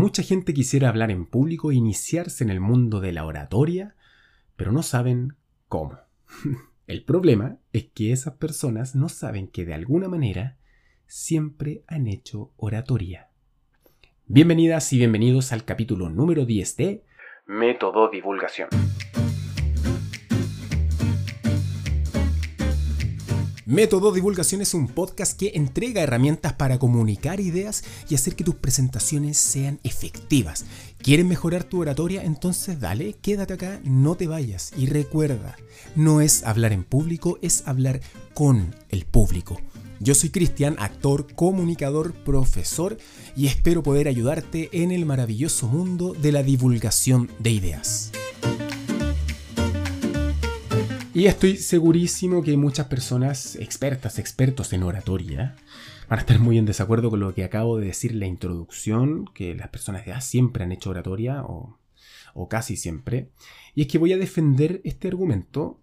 Mucha gente quisiera hablar en público e iniciarse en el mundo de la oratoria, pero no saben cómo. El problema es que esas personas no saben que de alguna manera siempre han hecho oratoria. Bienvenidas y bienvenidos al capítulo número 10 de Método Divulgación. Método Divulgación es un podcast que entrega herramientas para comunicar ideas y hacer que tus presentaciones sean efectivas. ¿Quieres mejorar tu oratoria? Entonces dale, quédate acá, no te vayas. Y recuerda, no es hablar en público, es hablar con el público. Yo soy Cristian, actor, comunicador, profesor y espero poder ayudarte en el maravilloso mundo de la divulgación de ideas. Y estoy segurísimo que muchas personas expertas, expertos en oratoria, van a estar muy en desacuerdo con lo que acabo de decir en la introducción, que las personas ya siempre han hecho oratoria, o, o casi siempre. Y es que voy a defender este argumento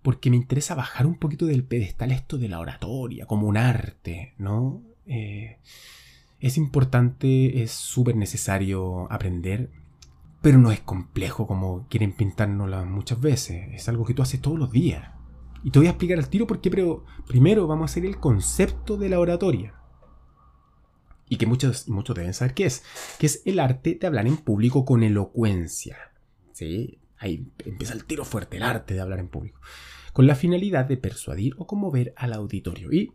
porque me interesa bajar un poquito del pedestal esto de la oratoria, como un arte, ¿no? Eh, es importante, es súper necesario aprender pero no es complejo como quieren pintárnosla muchas veces. Es algo que tú haces todos los días. Y te voy a explicar al tiro por qué, pero primero vamos a hacer el concepto de la oratoria. Y que muchos, muchos deben saber qué es. Que es el arte de hablar en público con elocuencia. ¿Sí? Ahí empieza el tiro fuerte, el arte de hablar en público. Con la finalidad de persuadir o conmover al auditorio. Y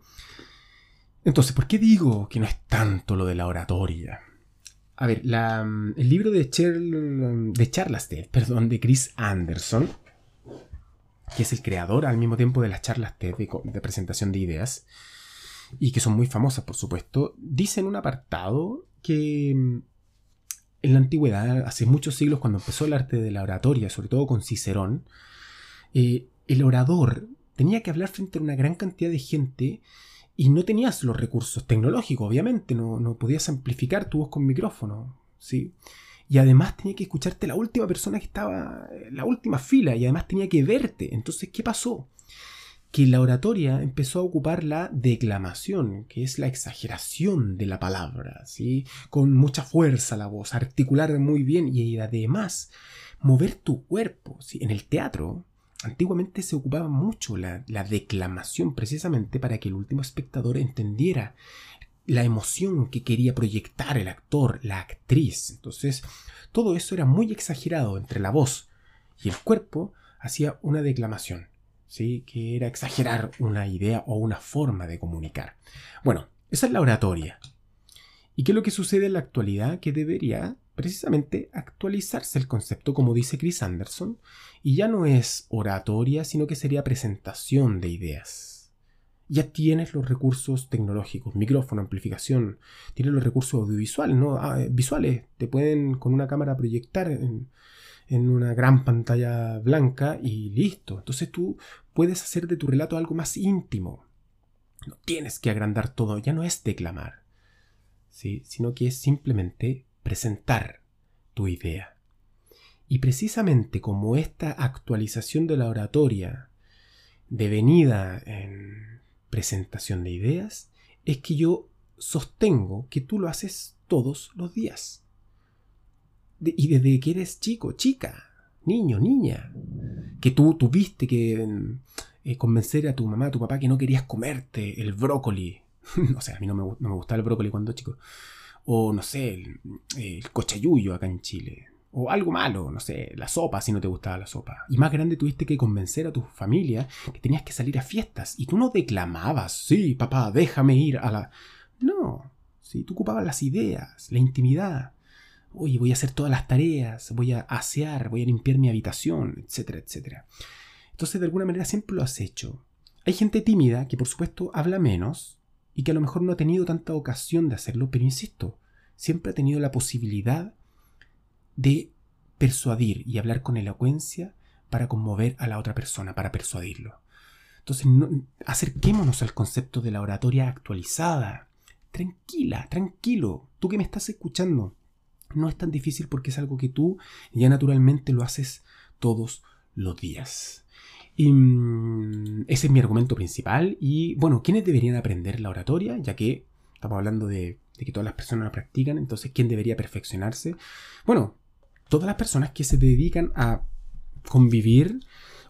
entonces, ¿por qué digo que no es tanto lo de la oratoria? A ver, mm, el libro de, de charlas TED, perdón, de Chris Anderson, que es el creador al mismo tiempo de las charlas TED de, presentación de ideas, y que son muy famosas, por supuesto, dice en un apartado que mm, en la antigüedad, hace muchos siglos, cuando empezó el arte de la oratoria, sobre todo con Cicerón, eh, el orador tenía que hablar frente a una gran cantidad de gente y no tenías los recursos tecnológicos, obviamente, no, podías amplificar tu voz con micrófono, ¿sí? Y además tenía que escucharte la última persona que estaba en la última fila y además tenía que verte. Entonces, ¿qué pasó? Que la oratoria empezó a ocupar la declamación, que es la exageración de la palabra, ¿sí? Con mucha fuerza la voz, articular muy bien y además mover tu cuerpo, ¿sí? En el teatro, Antiguamente se ocupaba mucho la, declamación precisamente para que el último espectador entendiera la emoción que quería proyectar el actor, la actriz. Entonces, todo eso era muy exagerado entre la voz y el cuerpo hacía una declamación, ¿sí? que era exagerar una idea o una forma de comunicar. Bueno, esa es la oratoria. ¿Y qué es lo que sucede en la actualidad? Que debería precisamente actualizarse el concepto, como dice Chris Anderson, y ya no es oratoria, sino que sería presentación de ideas. Ya tienes los recursos tecnológicos, micrófono, amplificación, tienes los recursos audiovisuales, ¿no? Ah, eh, visuales, te pueden con una cámara proyectar en, en una gran pantalla blanca y listo. Entonces tú puedes hacer de tu relato algo más íntimo. No tienes que agrandar todo, ya no es declamar, ¿sí? sino que es simplemente presentar tu idea. Y precisamente como esta actualización de la oratoria devenida en presentación de ideas, es que yo sostengo que tú lo haces todos los días. y desde que eres chico, chica, niño, niña, que tú tuviste que eh, convencer a tu mamá, a tu papá que no querías comerte el brócoli. o sea, a mí no me, no me gustaba el brócoli cuando chico o no sé, el, el cochayuyo acá en Chile, o algo malo, no sé, la sopa si no te gustaba la sopa. Y más grande tuviste que convencer a tu familia que tenías que salir a fiestas y tú no declamabas, sí, papá, déjame ir a la... No, sí, tú ocupabas las ideas, la intimidad. Oye, voy a hacer todas las tareas, voy a asear, voy a limpiar mi habitación, etcétera, etcétera. Entonces, de alguna manera siempre lo has hecho. Hay gente tímida que, por supuesto, habla menos, y que a lo mejor no ha tenido tanta ocasión de hacerlo, pero insisto, siempre ha tenido la posibilidad de persuadir y hablar con elocuencia para conmover a la otra persona, para persuadirlo. Entonces, acerquémonos al concepto de la oratoria actualizada. Tranquila, tranquilo, tú que me estás escuchando. No es tan difícil porque es algo que tú ya naturalmente lo haces todos los días. Y mm, ese es mi argumento principal. Y bueno, ¿quiénes deberían aprender la oratoria? Ya que estamos hablando de que todas las personas la practican, entonces ¿quién debería perfeccionarse? Bueno, todas las personas que se dedican a convivir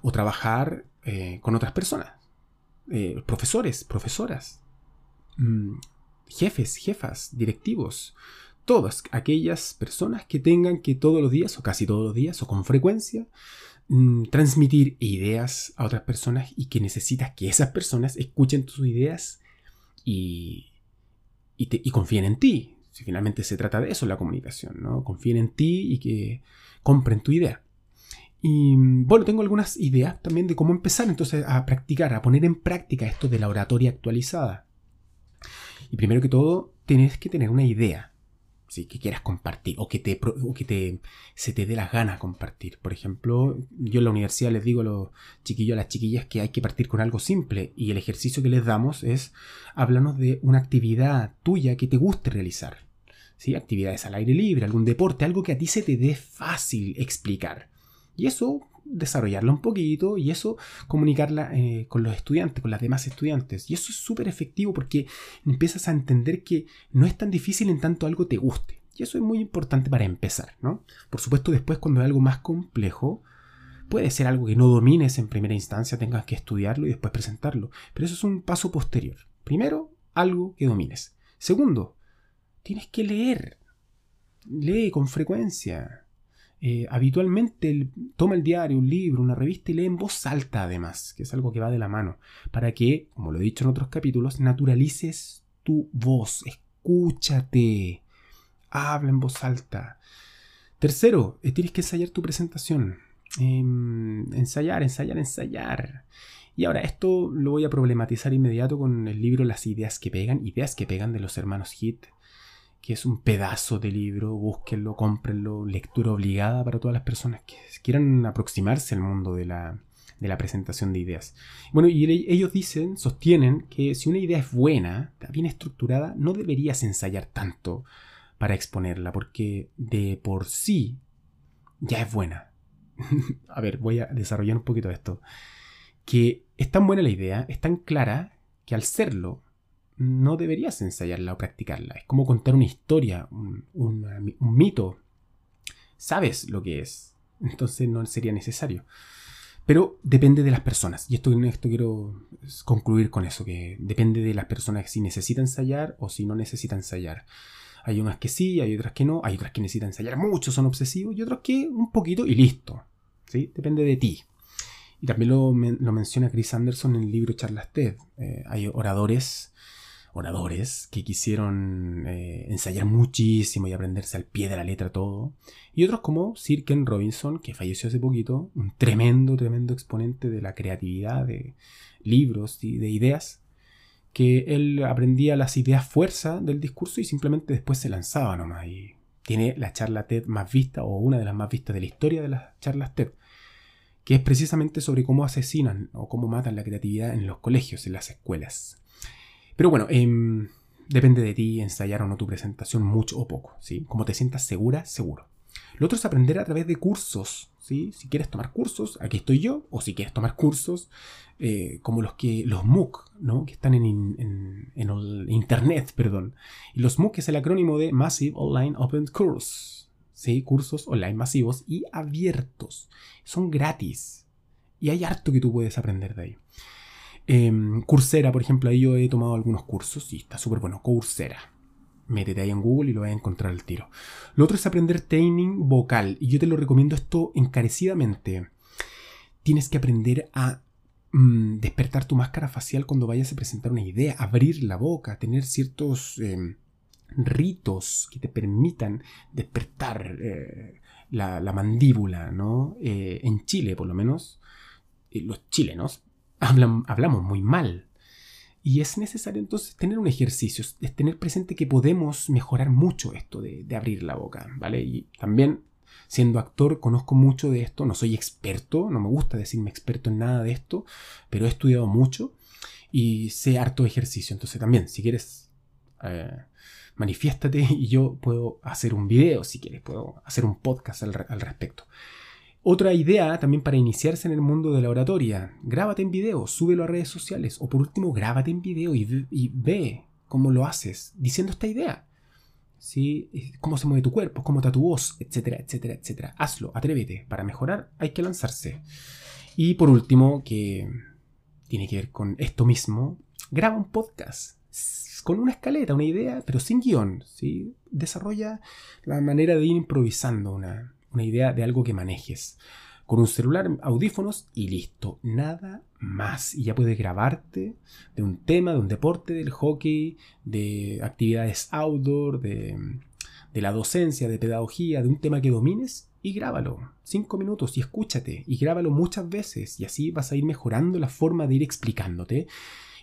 o trabajar eh, con otras personas. Eh, profesores, profesoras, mm, jefes, jefas, directivos, todas aquellas personas que tengan que todos los días o casi todos los días o con frecuencia mm, transmitir ideas a otras personas y que necesitas que esas personas escuchen tus ideas y, y, confíen en ti. Si finalmente se trata de eso la comunicación, ¿no? Confíen en ti y que compren tu idea. Y bueno, tengo algunas ideas también de cómo empezar entonces a practicar, a poner en práctica esto de la oratoria actualizada. Y primero que todo, tienes que tener una idea ¿sí? que quieras compartir o que, te, que te, se te dé las ganas compartir. Por ejemplo, yo en la universidad les digo a los chiquillos, a las chiquillas que hay que partir con algo simple y el ejercicio que les damos es háblanos de una actividad tuya que te guste realizar. ¿sí? Actividades al aire libre, algún deporte, algo que a ti se te dé fácil explicar. Y eso, desarrollarla un poquito y eso comunicarla eh, con los estudiantes, con las demás estudiantes. Y eso es súper efectivo porque empiezas a entender que no es tan difícil en tanto algo te guste. Y eso es muy importante para empezar, ¿no? Por supuesto, después cuando es algo más complejo, puede ser algo que no domines en primera instancia, tengas que estudiarlo y después presentarlo. Pero eso es un paso posterior. Primero, algo que domines. Segundo, tienes que leer. Lee con frecuencia. Eh, habitualmente toma el diario, un libro, una revista y lee en voz alta además, que es algo que va de la mano, para que, como lo he dicho en otros capítulos, naturalices tu voz, escúchate, habla en voz alta. Tercero, eh, tienes que ensayar tu presentación. Em, ensayar, ensayar, ensayar. Y ahora, esto lo voy a problematizar inmediato con el libro Las ideas que pegan, ideas que pegan de los hermanos Hit que es un pedazo de libro, búsquenlo, cómprenlo, lectura obligada para todas las personas que quieran aproximarse al mundo de la, de la presentación de ideas. Bueno, y ellos dicen, sostienen que si una idea es buena, bien estructurada, no deberías ensayar tanto para exponerla, porque de por sí ya es buena. a ver, voy a desarrollar un poquito esto. Que es tan buena la idea, es tan clara, que al serlo, no deberías ensayarla o practicarla. Es como contar una historia, un, mito. Sabes lo que es, entonces no sería necesario. Pero depende de las personas. Y esto, esto quiero concluir con eso, que depende de las personas si necesitan ensayar o si no necesitan ensayar. Hay unas que sí, hay otras que no, hay otras que necesitan ensayar mucho, son obsesivos, y otros que un poquito y listo. ¿sí? Depende de ti. Y también lo, menciona Chris Anderson en el libro Charlas TED. Eh, hay oradores oradores que quisieron eh, ensayar muchísimo y aprenderse al pie de la letra todo. Y otros como Sir Ken Robinson, que falleció hace poquito, un tremendo, tremendo exponente de la creatividad, de libros y de ideas, que él aprendía las ideas fuerza del discurso y simplemente después se lanzaba nomás. Y tiene la charla TED más vista o una de las más vistas de la historia de las charlas TED que es precisamente sobre cómo asesinan o cómo matan la creatividad en los colegios, en las escuelas. Pero bueno, em, depende de ti ensayar o no tu presentación mucho o poco, ¿sí? Como te sientas segura, seguro. Lo otro es aprender a través de cursos, ¿sí? Si quieres tomar cursos, aquí estoy yo, o si quieres tomar cursos eh, como los que los MOOC, ¿no? Que están en, el internet, perdón. Y los MOOC es el acrónimo de Massive Online Open Course, ¿sí? Cursos online masivos y abiertos. Son gratis. Y hay harto que tú puedes aprender de ahí. Eh, Coursera, por ejemplo, ahí yo he tomado algunos cursos y está súper bueno. Coursera. Métete ahí en Google y lo vas a encontrar al tiro. Lo otro es aprender training vocal. Y yo te lo recomiendo esto encarecidamente. Tienes que aprender a mm, despertar tu máscara facial cuando vayas a presentar una idea. Abrir la boca. Tener ciertos em, ritos que te permitan despertar eh, la, mandíbula, ¿no? Eh, en Chile, por lo menos. Eh, los chilenos hablamos muy mal. Y es necesario entonces tener un ejercicio, es tener presente que podemos mejorar mucho esto de, abrir la boca, ¿vale? Y también, siendo actor, conozco mucho de esto, no soy experto, no me gusta decirme experto en nada de esto, pero he estudiado mucho y sé harto ejercicio. Entonces también, si quieres, eh, manifiéstate y yo puedo hacer un video, si quieres, puedo hacer un podcast al respecto. Otra idea también para iniciarse en el mundo de la oratoria, grábate en video, súbelo a redes sociales o por último grábate en video y, ve cómo lo haces diciendo esta idea. ¿sí? cómo se mueve tu cuerpo, cómo está tu voz, etcétera, etcétera, etcétera. Hazlo, atrévete. Para mejorar hay que lanzarse. Y por último, que tiene que ver con esto mismo, graba un podcast con una escaleta, una idea, pero sin guion. ¿sí? Desarrolla la manera de ir improvisando una, una idea de algo que manejes. Con un celular, audífonos y listo. Nada más. Y ya puedes grabarte de un tema, de un deporte, del hockey, de actividades outdoor, de, de la docencia, de pedagogía, de un tema que domines y grábalo. Cinco minutos y escúchate y grábalo muchas veces. Y así vas a ir mejorando la forma de ir explicándote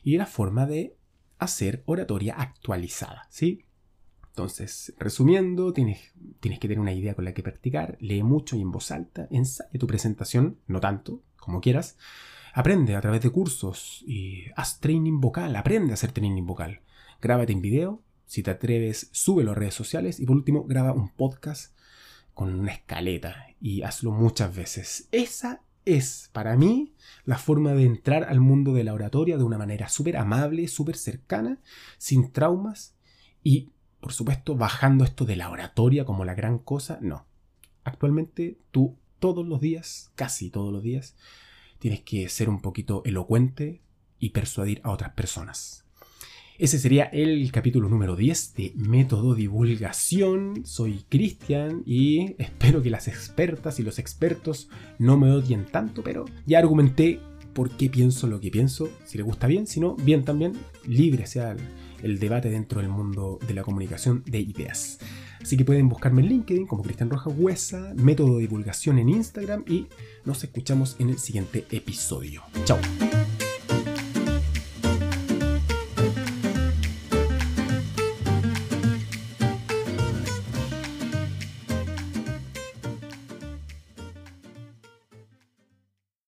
y la forma de hacer oratoria actualizada. ¿Sí? Entonces, resumiendo, tienes, tienes que tener una idea con la que practicar, lee mucho y en voz alta, ensaya tu presentación, no tanto, como quieras, aprende a través de cursos y haz training vocal, aprende a hacer training vocal, grábate en video, si te atreves, súbelo a redes sociales y por último, graba un podcast con una escaleta y hazlo muchas veces. Esa es, para mí, la forma de entrar al mundo de la oratoria de una manera súper amable, súper cercana, sin traumas y por supuesto, bajando esto de la oratoria como la gran cosa, no. Actualmente tú todos los días, casi todos los días, tienes que ser un poquito elocuente y persuadir a otras personas. Ese sería el capítulo número 10 de Método Divulgación. Soy Cristian y espero que las expertas y los expertos no me odien tanto, pero ya argumenté por qué pienso lo que pienso. Si le gusta bien, si no, bien también, libre sea el debate dentro del mundo de la comunicación de ideas. Así que pueden buscarme en LinkedIn como Cristian Rojas Huesa, método de divulgación en Instagram y nos escuchamos en el siguiente episodio. Chao.